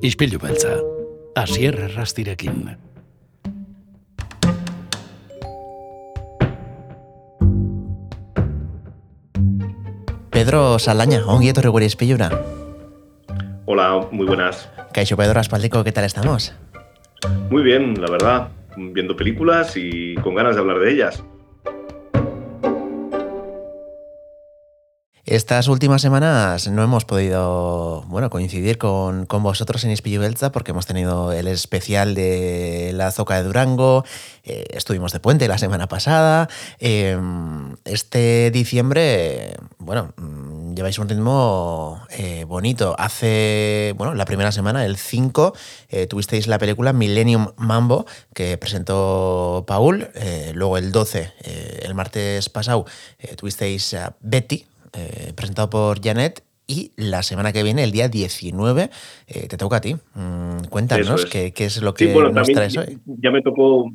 Ispilu beltza, asier errastirekin. Pedro Salaña, ongi etorri gure ispilura. Hola, muy buenas. Kaixo Pedro Aspaldico, ¿qué tal estamos? Muy bien, la verdad. Viendo películas y con ganas de hablar de ellas. Estas últimas semanas no hemos podido bueno, coincidir con, con vosotros en Belza porque hemos tenido el especial de la Zoca de Durango, eh, estuvimos de puente la semana pasada. Eh, este diciembre, bueno, mm, lleváis un ritmo eh, bonito. Hace, bueno, la primera semana, el 5, eh, tuvisteis la película Millennium Mambo que presentó Paul. Luego el 12, eh, el martes pasado, tuvisteis a Betty, eh, presentado por Janet. Y la semana que viene, el día 19, eh, te toca a ti. Mm, cuéntanos es. qué, qué es lo que Sí, bueno, nos traes hoy. ya me tocó.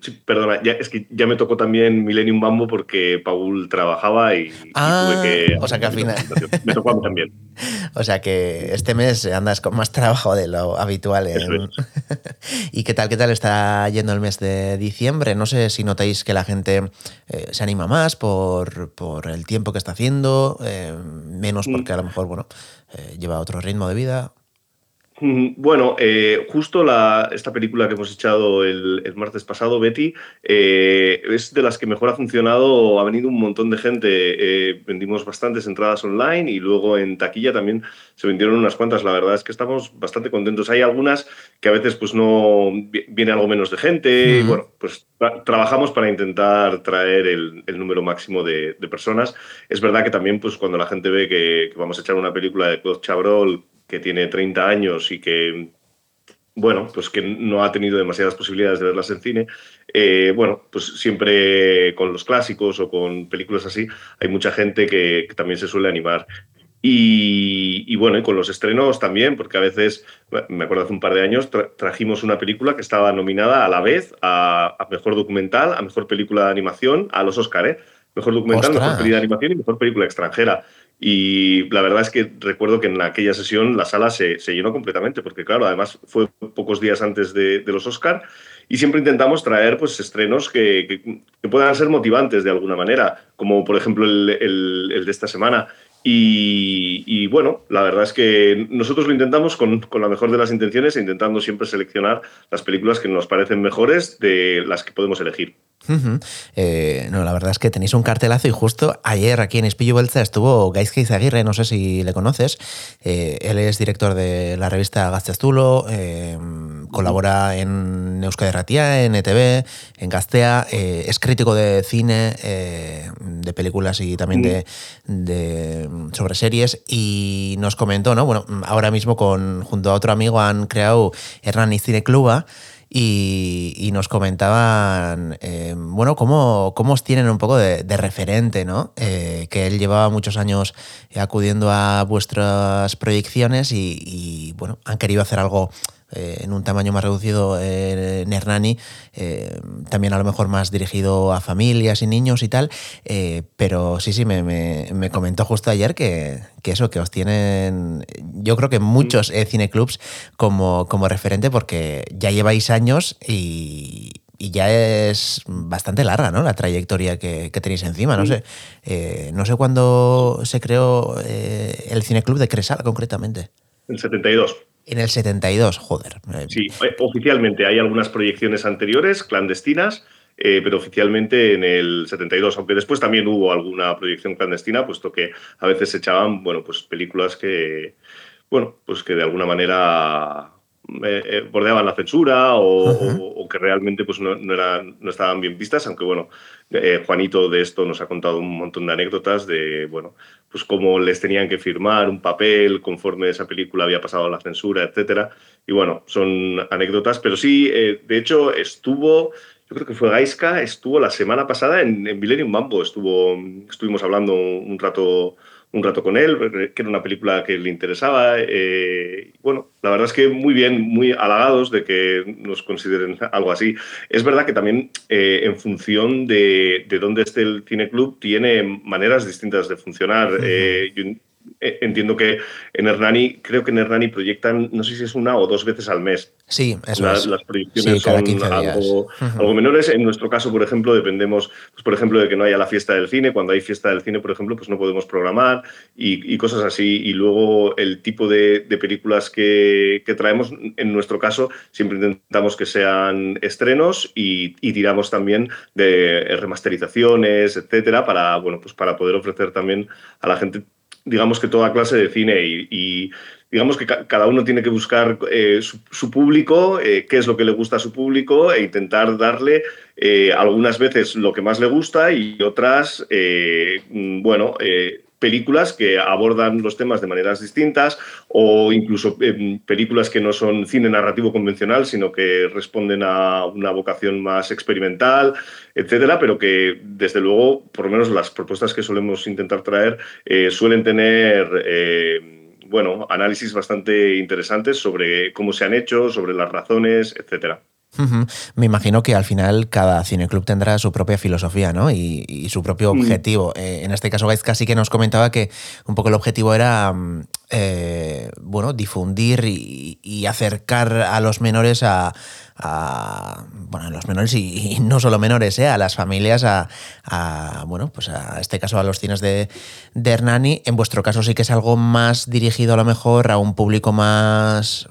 Sí, perdona, ya, es que ya me tocó también Millennium Mambo porque Paul trabajaba y, y Ah, tuve que. o sea que al final- Me tocó a mí también. O sea que este mes andas con más trabajo de lo habitual. en- ¿Y qué tal, qué tal está yendo el mes de diciembre? No sé si notáis que la gente eh, se anima más por, por el tiempo que está haciendo, eh, menos Mm. porque a lo mejor, bueno, eh, lleva otro ritmo de vida. Bueno, eh, justo la, esta película que hemos echado el, el martes pasado, Betty, eh, es de las que mejor ha funcionado. Ha venido un montón de gente. eh, vendimos bastantes entradas online y luego en taquilla también se vendieron unas cuantas. La verdad es que estamos bastante contentos. Hay algunas que a veces pues no vi- viene algo menos de gente. y bueno, pues tra- trabajamos para intentar traer el, el número máximo de, de personas. Es verdad que también pues cuando la gente ve que, que vamos a echar una película de Claude Chabrol que tiene 30 años y que, bueno, pues que no ha tenido demasiadas posibilidades de verlas en cine, eh, bueno, pues siempre con los clásicos o con películas así, hay mucha gente que, que también se suele animar. Y, y bueno, y con los estrenos también, porque a veces, me acuerdo hace un par de años, tra- trajimos una película que estaba nominada a la vez a, a Mejor Documental, a Mejor Película de Animación, a los Oscar, ¿eh? Mejor Documental, ¡Ostras! Mejor Película de Animación y Mejor Película Extranjera. Y la verdad es que recuerdo que en aquella sesión la sala se, se llenó completamente, porque claro, además fue pocos días antes de, los Oscar y siempre intentamos traer pues, estrenos que, que- puedan ser motivantes de alguna manera, como por ejemplo el de esta semana. Y, y, bueno, la verdad es que nosotros lo intentamos con, con la mejor de las intenciones, e intentando siempre seleccionar las películas que nos parecen mejores de las que podemos elegir. Eh, no, la verdad es que tenéis un cartelazo y justo ayer aquí en Espillo Belza estuvo Gaizka Izaguirre, no sé si le conoces. Eh, él es director de la revista Gaztezulo, eh, colabora en Euskadi en ETV, en Gastea, eh, es crítico de cine, de películas y también de, sobre series y nos comentó, ¿no? Bueno, ahora mismo con, junto a otro amigo han creado Hernani Cine Cluba y, nos comentaban, eh, bueno, cómo, cómo os tienen un poco de, de referente, ¿no? Eh, que él llevaba muchos años acudiendo a vuestras proyecciones y, y, bueno, han querido hacer algo eh, en un tamaño más reducido eh, en Hernani, eh, también a lo mejor más dirigido a familias y niños y tal, eh, pero sí, sí, me, me- me comentó justo ayer que, que eso, que os tienen, yo creo que muchos eh, cineclubs como, como referente porque ya lleváis años y, y ya es bastante larga, ¿no? La trayectoria que, que tenéis encima. No Sí. sé, eh, no sé cuándo se creó eh, el cineclub de Cresal concretamente. El 72. En el 72, joder. Sí, eh, oficialmente hay algunas proyecciones anteriores, clandestinas, eh, pero oficialmente en el 72, aunque después también hubo alguna proyección clandestina, puesto que a veces se echaban, bueno, pues películas que, bueno, pues que de alguna manera eh, eh, bordeaban la censura o, Ajá. o- o que realmente pues no, no eran, no estaban bien vistas, aunque bueno, eh, Juanito de esto nos ha contado un montón de anécdotas de, bueno, pues cómo les tenían que firmar un papel conforme esa película había pasado la censura, etcétera. Y bueno, son anécdotas, pero sí, eh, de hecho, estuvo, yo creo que fue Gaiska, estuvo la semana pasada en, en Millennium Mambo, estuvo, estuvimos hablando un rato, un rato con él, que era una película que le interesaba. eh, bueno, la verdad es que muy bien, muy halagados de que nos consideren algo así. Es verdad que también eh, en función de, de dónde esté el cineclub tiene maneras distintas de funcionar. Eh, eh, entiendo que en Hernani, creo que en Hernani proyectan, no sé si es una o dos veces al mes. Sí, eso las, es. las proyecciones son algo, algo, menores. En nuestro caso, por ejemplo, dependemos, pues, por ejemplo, de que no haya la fiesta del cine. Cuando hay fiesta del cine, por ejemplo, pues no podemos programar y, y cosas así. Y luego el tipo de, de películas que, que, traemos, en nuestro caso, siempre intentamos que sean estrenos y, y tiramos también de remasterizaciones, etcétera, para, bueno, pues para poder ofrecer también a la gente digamos que toda clase de cine y, y digamos que ca cada uno tiene que buscar eh, su, su, público, eh, qué es lo que le gusta a su público e intentar darle eh, algunas veces lo que más le gusta y otras, eh, bueno, eh, películas que abordan los temas de maneras distintas o incluso eh, películas que no son cine narrativo convencional, sino que responden a una vocación más experimental, etcétera, pero que desde luego, por lo menos las propuestas que solemos intentar traer, eh, suelen tener eh, bueno, análisis bastante interesantes sobre cómo se han hecho, sobre las razones, etcétera. Uh -huh. Me imagino que al final cada cineclub tendrá su propia filosofía ¿no? y, y su propio objetivo. Mm. Eh, en este caso, Gaizka sí que nos comentaba que un poco el objetivo era eh, bueno, difundir y, y, acercar a los menores a, a bueno, a los menores y, y, no solo menores, ¿eh? a las familias, a, a, bueno, pues a este caso a los cines de, de Hernani. En vuestro caso sí que es algo más dirigido a lo mejor a un público más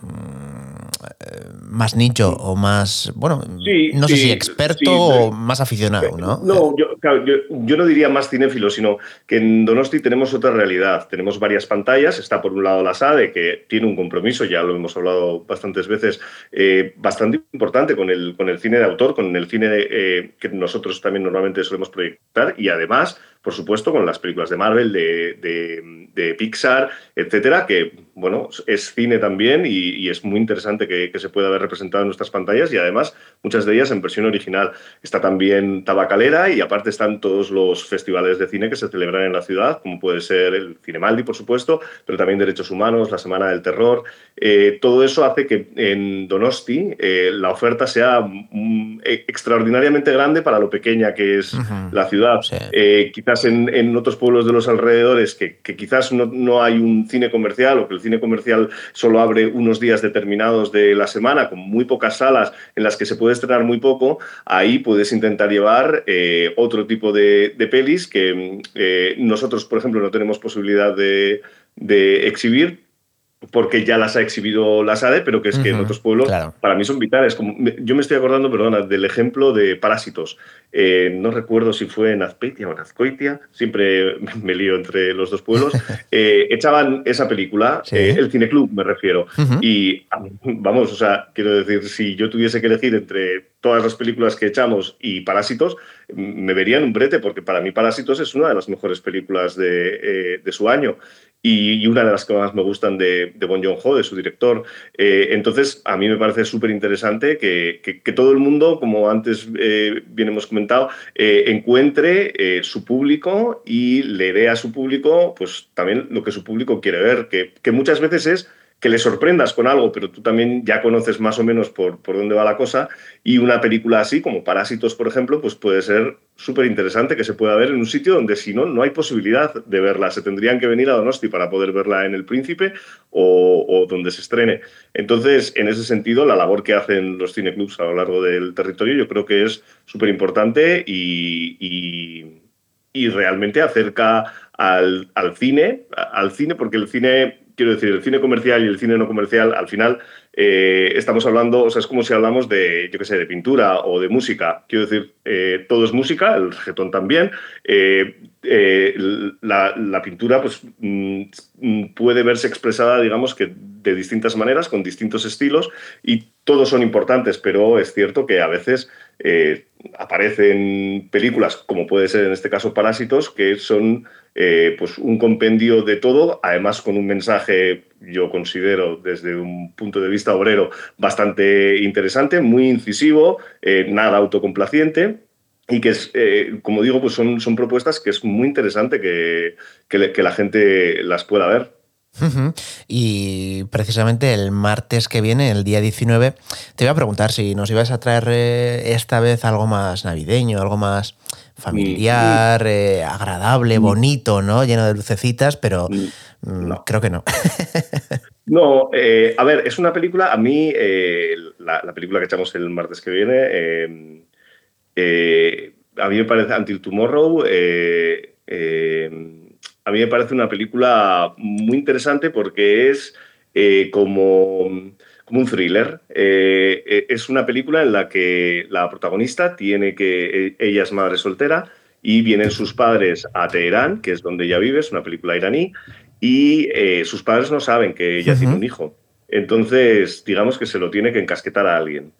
más nicho o más, bueno, sí, no sé sí, si experto sí, o más aficionado, ¿no? No, yo, claro, yo, yo, no diría más cinéfilo, sino que en Donosti tenemos otra realidad. Tenemos varias pantallas. Está por un lado la SADE, que tiene un compromiso, ya lo hemos hablado bastantes veces, eh, bastante importante con el, con el cine de autor, con el cine eh, que nosotros también normalmente solemos proyectar y además por supuesto, con las películas de Marvel, de, de, de Pixar, etcétera, que, bueno, es cine también y, y es muy interesante que, que, se pueda ver representado en nuestras pantallas y además muchas de ellas en versión original. Está también Tabacalera y aparte están todos los festivales de cine que se celebran en la ciudad, como puede ser el Cinemaldi, por supuesto, pero también Derechos Humanos, la Semana del Terror. Eh, todo eso hace que en Donosti eh, la oferta sea mm, extraordinariamente grande para lo pequeña que es uh -huh. la ciudad. Sí. Eh, en, otros pueblos de los alrededores que, quizás no, no, hay un cine comercial o que el cine comercial solo abre unos días determinados de la semana con muy pocas salas en las que se puede estrenar muy poco, ahí puedes intentar llevar eh, otro tipo de, pelis que eh, nosotros, por ejemplo, no tenemos posibilidad de exhibir porque ya las ha exhibido la SADE, pero que es que uh -huh, en otros pueblos claro. para mí son vitales. Como, yo me estoy acordando, perdona, del ejemplo de Parásitos. Eh, no recuerdo si fue en Azpeitia o en Azcoitia, siempre me lío entre los dos pueblos. Eh, echaban esa película, sí. eh, el Cineclub me refiero, uh -huh. y vamos, o sea, quiero decir, si yo tuviese que elegir entre todas las películas que echamos y Parásitos, me verían un brete, porque para mí Parásitos es una de las mejores películas de, eh, de su año y, una de las que más me gustan de, de Bon Joon-ho, de su director. Eh, entonces, a mí me parece súper interesante que, que, todo el mundo, como antes eh, bien hemos comentado, eh, encuentre su público y le dé a su público pues también lo que su público quiere ver, que, que muchas veces es que le sorprendas con algo, pero tú también ya conoces más o menos por, por dónde va la cosa, y una película así, como Parásitos, por ejemplo, pues puede ser súper interesante que se pueda ver en un sitio donde si no, no hay posibilidad de verla. Se tendrían que venir a Donosti para poder verla en El Príncipe o, o donde se estrene. Entonces, en ese sentido, la labor que hacen los cineclubs a lo largo del territorio yo creo que es súper importante y, y, realmente acerca al, al cine, al cine, porque el cine quiero decir, el cine comercial y el cine no comercial, al final eh, estamos hablando, o sea, es como si hablamos de, yo qué sé, de pintura o de música. Quiero decir, eh, todo es música, el reggaetón también. Eh, eh la, pintura, pues, mm, puede verse expresada, digamos, que de distintas maneras, con distintos estilos, y todos son importantes, pero es cierto que a veces eh, aparecen películas, como puede ser en este caso Parásitos, que son eh, pues un compendio de todo, además con un mensaje, yo considero, desde un punto de vista obrero, bastante interesante, muy incisivo, nada autocomplaciente, y que es, eh, como digo, pues son, son propuestas que es muy interesante que, que, que la gente las pueda ver. Y precisamente el martes que viene, el día 19, te iba a preguntar si nos ibas a traer eh, esta vez algo más navideño, algo más familiar, mm. eh, agradable, mm. bonito, ¿no? Lleno de lucecitas, pero mm, creo que no. no, eh, a ver, es una película, a mí, la, película que echamos el martes que viene, a mí me parece Until Tomorrow a mí me parece una película muy interesante porque es eh, como, como, un thriller. Eh, eh, es una película en la que la protagonista tiene que, ella es madre soltera y vienen sus padres a Teherán, que es donde ella vive, es una película iraní, y sus padres no saben que ella tiene un hijo. Entonces, digamos que se lo tiene que encasquetar a alguien.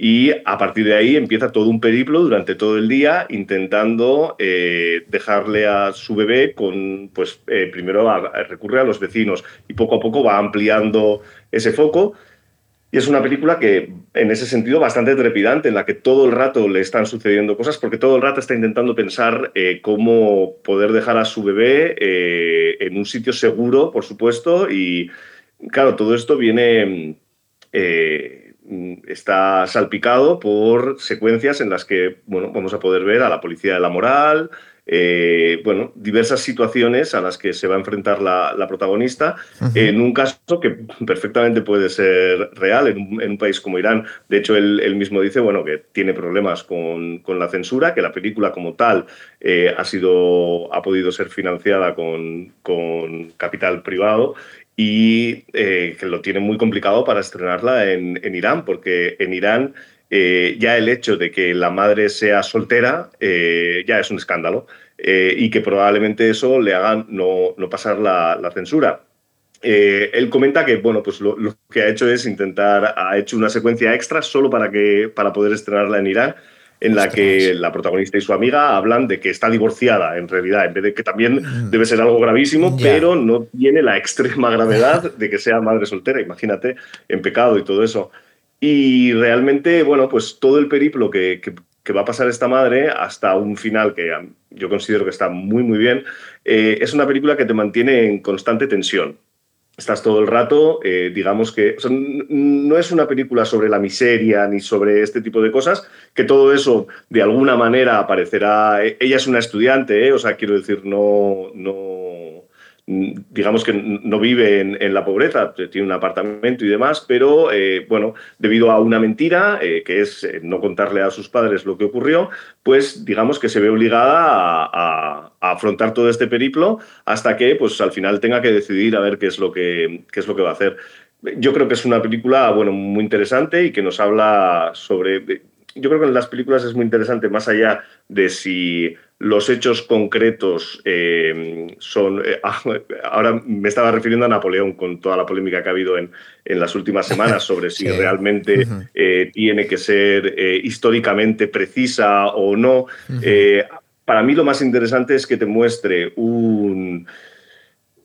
Y a partir de ahí empieza todo un periplo durante todo el día intentando eh, dejarle a su bebé con, pues eh, primero recurre a los vecinos y poco a poco va ampliando ese foco. Y es una película que, en ese sentido, bastante trepidante, en la que todo el rato le están sucediendo cosas, porque todo el rato está intentando pensar eh, cómo poder dejar a su bebé en un sitio seguro, por supuesto. Y claro, todo esto viene Mm, está salpicado por secuencias en las que bueno, vamos a poder ver a la policía de la moral, eh, bueno, diversas situaciones a las que se va a enfrentar la, protagonista, en un caso que perfectamente puede ser real en un, país como Irán. De hecho, él, mismo dice bueno, que tiene problemas con, la censura, que la película como tal eh, ha, sido, ha podido ser financiada con, con capital privado y eh, que lo tiene muy complicado para estrenarla en, Irán, porque en Irán eh, ya el hecho de que la madre sea soltera eh, ya es un escándalo y que probablemente eso le haga no, pasar la, censura. él comenta que bueno, pues lo, lo, que ha hecho es intentar, ha hecho una secuencia extra solo para, que, para poder estrenarla en Irán en la que la protagonista y su amiga hablan de que está divorciada en realidad, en vez de que también mm. debe ser algo gravísimo, pero no tiene la extrema gravedad de que sea madre soltera, imagínate, en pecado y todo eso. Y realmente, bueno, pues todo el periplo que, va a pasar esta madre hasta un final que yo considero que está muy, muy bien, eh, es una película que te mantiene en constante tensión estás todo el rato, eh, digamos que no es una película sobre la miseria ni sobre este tipo de cosas, que todo eso de alguna manera aparecerá. E-, ella es una estudiante, ¿eh? o sea, quiero decir, no, no, digamos que no vive en, la pobreza, tiene un apartamento y demás, pero eh, bueno, debido a una mentira, eh, que es eh, no contarle a sus padres lo que ocurrió, pues digamos que se ve obligada a, afrontar todo este periplo hasta que pues al final tenga que decidir a ver qué es lo que, qué es lo que va a hacer. Yo creo que es una película bueno, muy interesante y que nos habla sobre... Yo creo que en las películas es muy interesante, más allá de si los hechos concretos eh, son... Eh, ahora me estaba refiriendo a Napoleón con toda la polémica que ha habido en, en las últimas semanas sobre si realmente eh, tiene que ser históricamente precisa o no. para mí lo más interesante es que te muestre un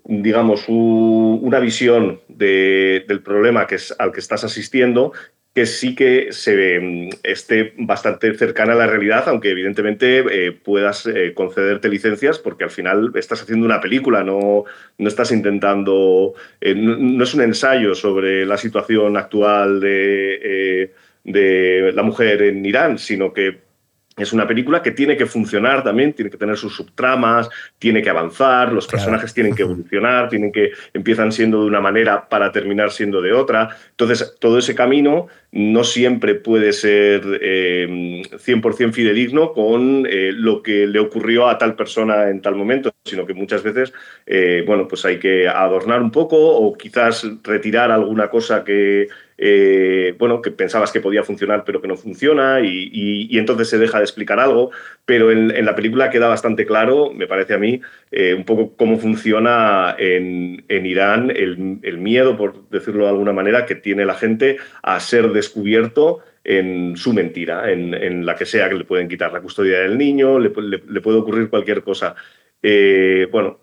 digamos, una visión del problema que es, al que estás asistiendo que sí que se mm, esté bastante cercana a la realidad, aunque evidentemente eh, puedas eh, concederte licencias, porque al final estás haciendo una película, no, no estás intentando, eh, no, es un ensayo sobre la situación actual de, de la mujer en Irán, sino que es una película que tiene que funcionar también, tiene que tener sus subtramas, tiene que avanzar, los personajes tienen que evolucionar, tienen que empiezan siendo de una manera para terminar siendo de otra. Entonces, todo ese camino no siempre puede ser 100% eh, fidedigno con eh, lo que le ocurrió a tal persona en tal momento, sino que muchas veces, eh, bueno, pues hay que adornar un poco o quizás retirar alguna cosa que eh, bueno, que pensabas que podía funcionar pero que no funciona y, entonces se deja de explicar algo, pero en, la película queda bastante claro, me parece a mí, eh, un poco cómo funciona en, Irán el, miedo, por decirlo de alguna manera, que tiene la gente a ser descubierto en su mentira, en, la que sea que le pueden quitar la custodia del niño, le, puede ocurrir cualquier cosa. Eh, bueno,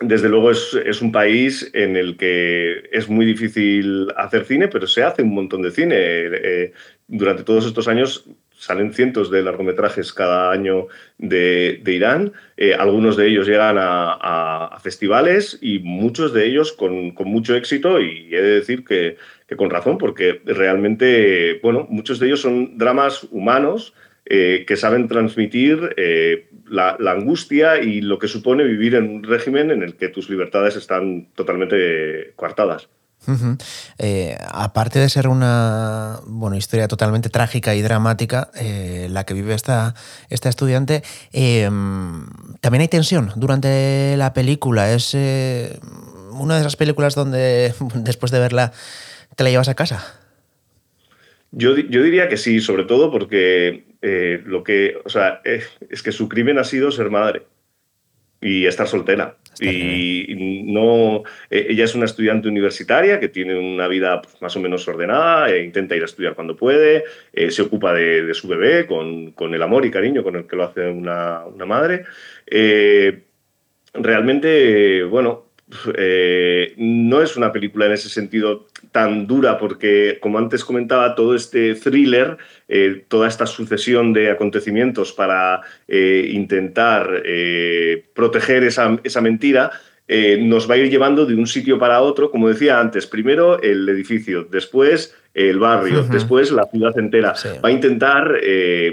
desde luego es, un país en el que es muy difícil hacer cine, pero se hace un montón de cine. Eh, durante todos estos años salen cientos de largometrajes cada año de, Irán. Eh, algunos de ellos llegan a, festivales y muchos de ellos con, mucho éxito y he de decir que, con razón, porque realmente, bueno, muchos de ellos son dramas humanos eh, que saben transmitir eh, la, angustia y lo que supone vivir en un régimen en el que tus libertades están totalmente coartadas. Eh, aparte de ser una bueno, historia totalmente trágica y dramática, la que vive esta, esta estudiante, em, también hay tensión durante la película. Es una de esas películas donde después de verla te la llevas a casa. Yo, diría que sí, sobre todo porque eh, lo que, o sea, eh, es que su crimen ha sido ser madre y estar soltera. y no, eh, ella es una estudiante universitaria que tiene una vida pues, más o menos ordenada, e intenta ir a estudiar cuando puede, se ocupa de, su bebé con, con, el amor y cariño con el que lo hace una, una madre. realmente, bueno, eh, no es una película en ese sentido tan dura porque, como antes comentaba, todo este thriller, eh, toda esta sucesión de acontecimientos para eh, intentar proteger esa, mentira, nos va a ir llevando de un sitio para otro, como decía antes, primero el edificio, después el barrio, después la ciudad entera. Va a intentar,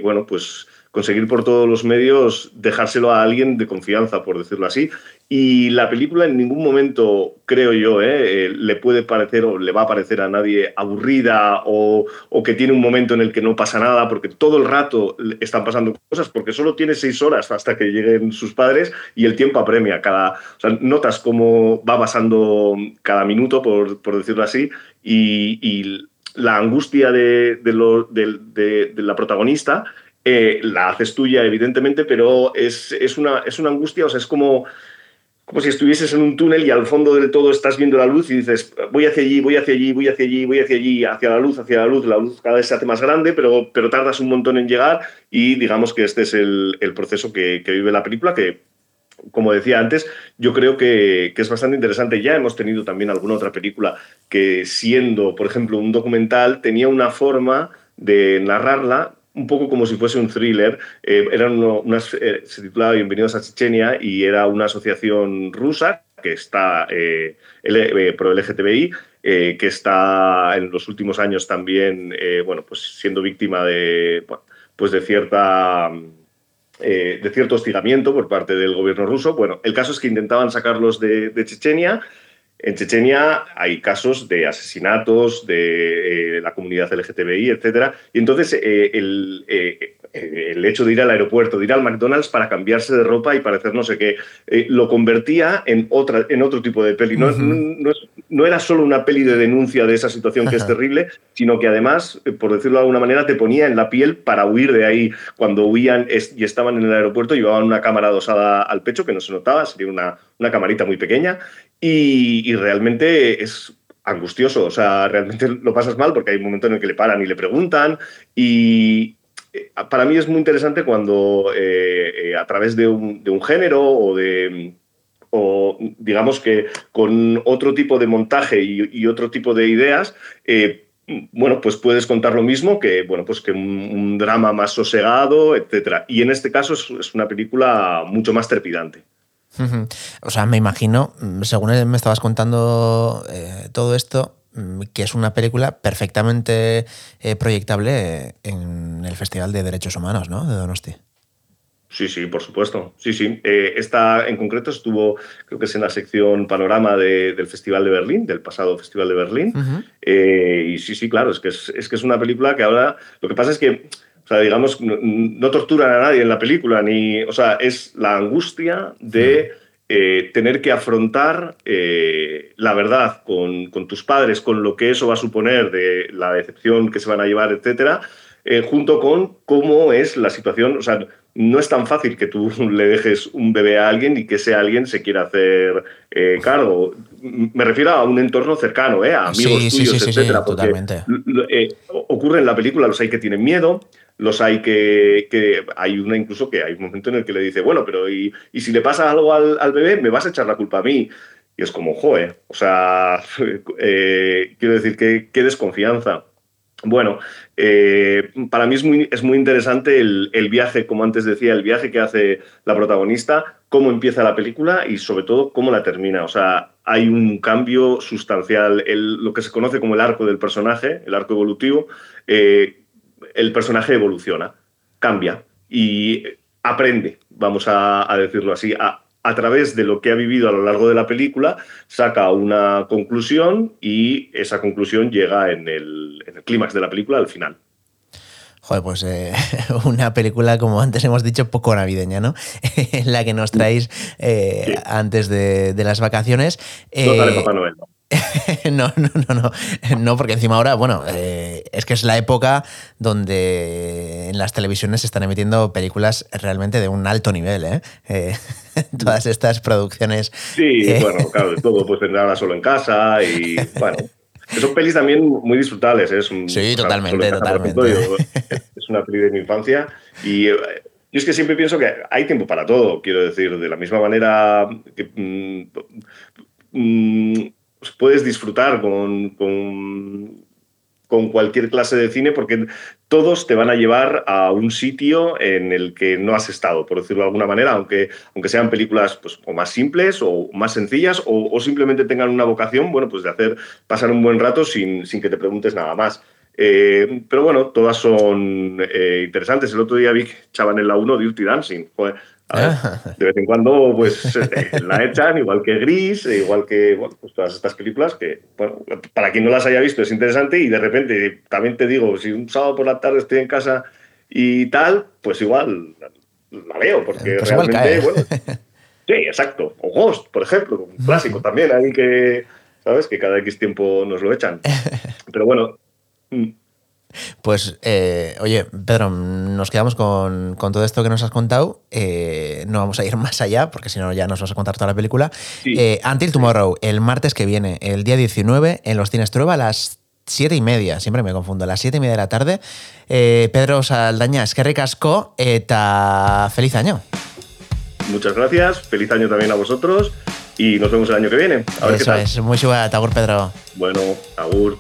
bueno, pues conseguir por todos los medios dejárselo a alguien de confianza, por decirlo así. Y la película en ningún momento, creo yo, eh, eh, le puede parecer o le va a parecer a nadie aburrida o, que tiene un momento en el que no pasa nada, porque todo el rato están pasando cosas, porque solo tiene seis horas hasta que lleguen sus padres y el tiempo apremia. Cada, o sea, notas cómo va pasando cada minuto, por, decirlo así, y, la angustia de, de la protagonista eh, la haces tuya, evidentemente, pero es, una, es una angustia, o sea, es como, como si estuvieses en un túnel y al fondo de todo estás viendo la luz y dices, voy hacia allí, voy hacia allí, voy hacia allí, voy hacia allí, hacia la luz, hacia la luz, la luz cada vez se hace más grande, pero, pero tardas un montón en llegar y digamos que este es el, proceso que, vive la película, que como decía antes, yo creo que, que, es bastante interesante. Ya hemos tenido también alguna otra película que siendo, por ejemplo, un documental, tenía una forma de narrarla un poco como si fuese un thriller. Eh, eran eh, se titulaba Bienvenidos a Chechenia y era una asociación rusa que está eh, pro LGTBI, que está en los últimos años también bueno, pues siendo víctima de, pues de cierta... de cierto hostigamiento por parte del gobierno ruso. Bueno, el caso es que intentaban sacarlos de Chechenia en Chechenia hay casos de asesinatos de eh, la comunidad LGTBI, etc. Y entonces eh, el, eh, el, hecho de ir al aeropuerto, de ir al McDonald's para cambiarse de ropa y parecer no sé qué, lo convertía en, otra, en otro tipo de peli. no, no, era solo una peli de denuncia de esa situación que es terrible, sino que además, por decirlo de alguna manera, te ponía en la piel para huir de ahí. Cuando huían y estaban en el aeropuerto, llevaban una cámara dosada al pecho que no se notaba, sería una, una camarita muy pequeña y, realmente es angustioso, o sea, realmente lo pasas mal porque hay un momento en el que le paran y le preguntan y eh, para mí es muy interesante cuando eh, eh, a través de un, género o de o digamos que con otro tipo de montaje y, otro tipo de ideas, bueno, pues puedes contar lo mismo que, bueno, pues que un, drama más sosegado, etc. Y en este caso es una película mucho más trepidante. O sea, me imagino, mm, según me estabas contando eh, todo esto, mm, que es una película perfectamente eh, proyectable en el Festival de Derechos Humanos, ¿no? De Donosti. Sí, sí, por supuesto. Sí, sí. Eh, esta en concreto estuvo, creo que es en la sección panorama del Festival de Berlín, del pasado Festival de Berlín. y sí, sí, claro, es que es, que es una película que ahora. Lo que pasa es que o sea, digamos, no, torturan a nadie en la película, ni, o sea, es la angustia de eh, tener que afrontar eh, la verdad con, tus padres, con lo que eso va a suponer de la decepción que se van a llevar, etcétera, eh, junto con cómo es la situación, o sea, no es tan fácil que tú le dejes un bebé a alguien y que ese alguien se quiera hacer cargo. Me refiero a un entorno cercano, a amigos tuyos, etcétera. totalmente. ocurre en la película, los hay que tienen miedo, los hay que, hay una incluso que hay un momento en el que le dice, bueno, pero ¿y, si le pasa algo al, bebé, me vas a echar la culpa a mí? Y es como, joder, o sea, eh, quiero decir, qué, qué desconfianza. Bueno, eh, para mí es muy, es muy interesante el, viaje, como antes decía, el viaje que hace la protagonista, cómo empieza la película y sobre todo cómo la termina. O sea, hay un cambio sustancial, lo que se conoce como el arco del personaje, el arco evolutivo, eh, el personaje evoluciona, cambia y aprende, vamos a, a decirlo así, a, a través de lo que ha vivido a lo largo de la película, saca una conclusión y esa conclusión llega en el, clímax de la película al final. Joder, pues eh, una película, como antes hemos dicho, poco navideña, ¿no? la que nos traéis eh, antes de, las vacaciones. no Papá Noel. no, no, no, no. No, porque encima ahora, bueno, eh, es que es la época donde en las televisiones se están emitiendo películas realmente de un alto nivel, ¿eh? eh todas estas producciones. Sí, eh, bueno, claro, de todo, pues ahora solo en casa y bueno. Son pelis también muy disfrutables, ¿eh? sí, totalmente, totalmente. es una peli de mi infancia y yo es que siempre pienso que hay tiempo para todo, quiero decir, de la misma manera que mm, mm, pues, puedes disfrutar con, con, cualquier clase de cine porque todos te van a llevar a un sitio en el que no has estado, por decirlo de alguna manera, aunque, aunque sean películas pues, o más simples o más sencillas o, simplemente tengan una vocación, bueno, pues de hacer pasar un buen rato sin, sin que te preguntes nada más. Eh, pero bueno, todas son eh, interesantes. El otro día vi que echaban en la 1 Dirty Dancing. De vez en cuando pues eh, la echan, igual que Gris, e igual que pues, todas estas películas que, bueno, para quien no las haya visto es interesante y de repente también te digo, si un sábado por la tarde estoy en casa y tal, pues igual la veo, porque pues realmente, bueno, sí, exacto. O Ghost, por ejemplo, un clásico también, ahí que, ¿sabes? Que cada X tiempo nos lo echan. Pero bueno, pues, eh, oye, Pedro, nos quedamos con, todo esto que nos has contado. Eh, no vamos a ir más allá, porque si no ya nos vas a contar toda la película. Eh, Until Tomorrow, el martes que viene, el día 19, en los cines Trueba a las siete y media, siempre me confundo, a las siete y media de la tarde. Pedro Saldaña, es que ricasco, eta feliz año. Muchas gracias, feliz año también a vosotros y nos vemos el año que viene. Eso es, muy chula, Tagur Pedro. Bueno, Agur.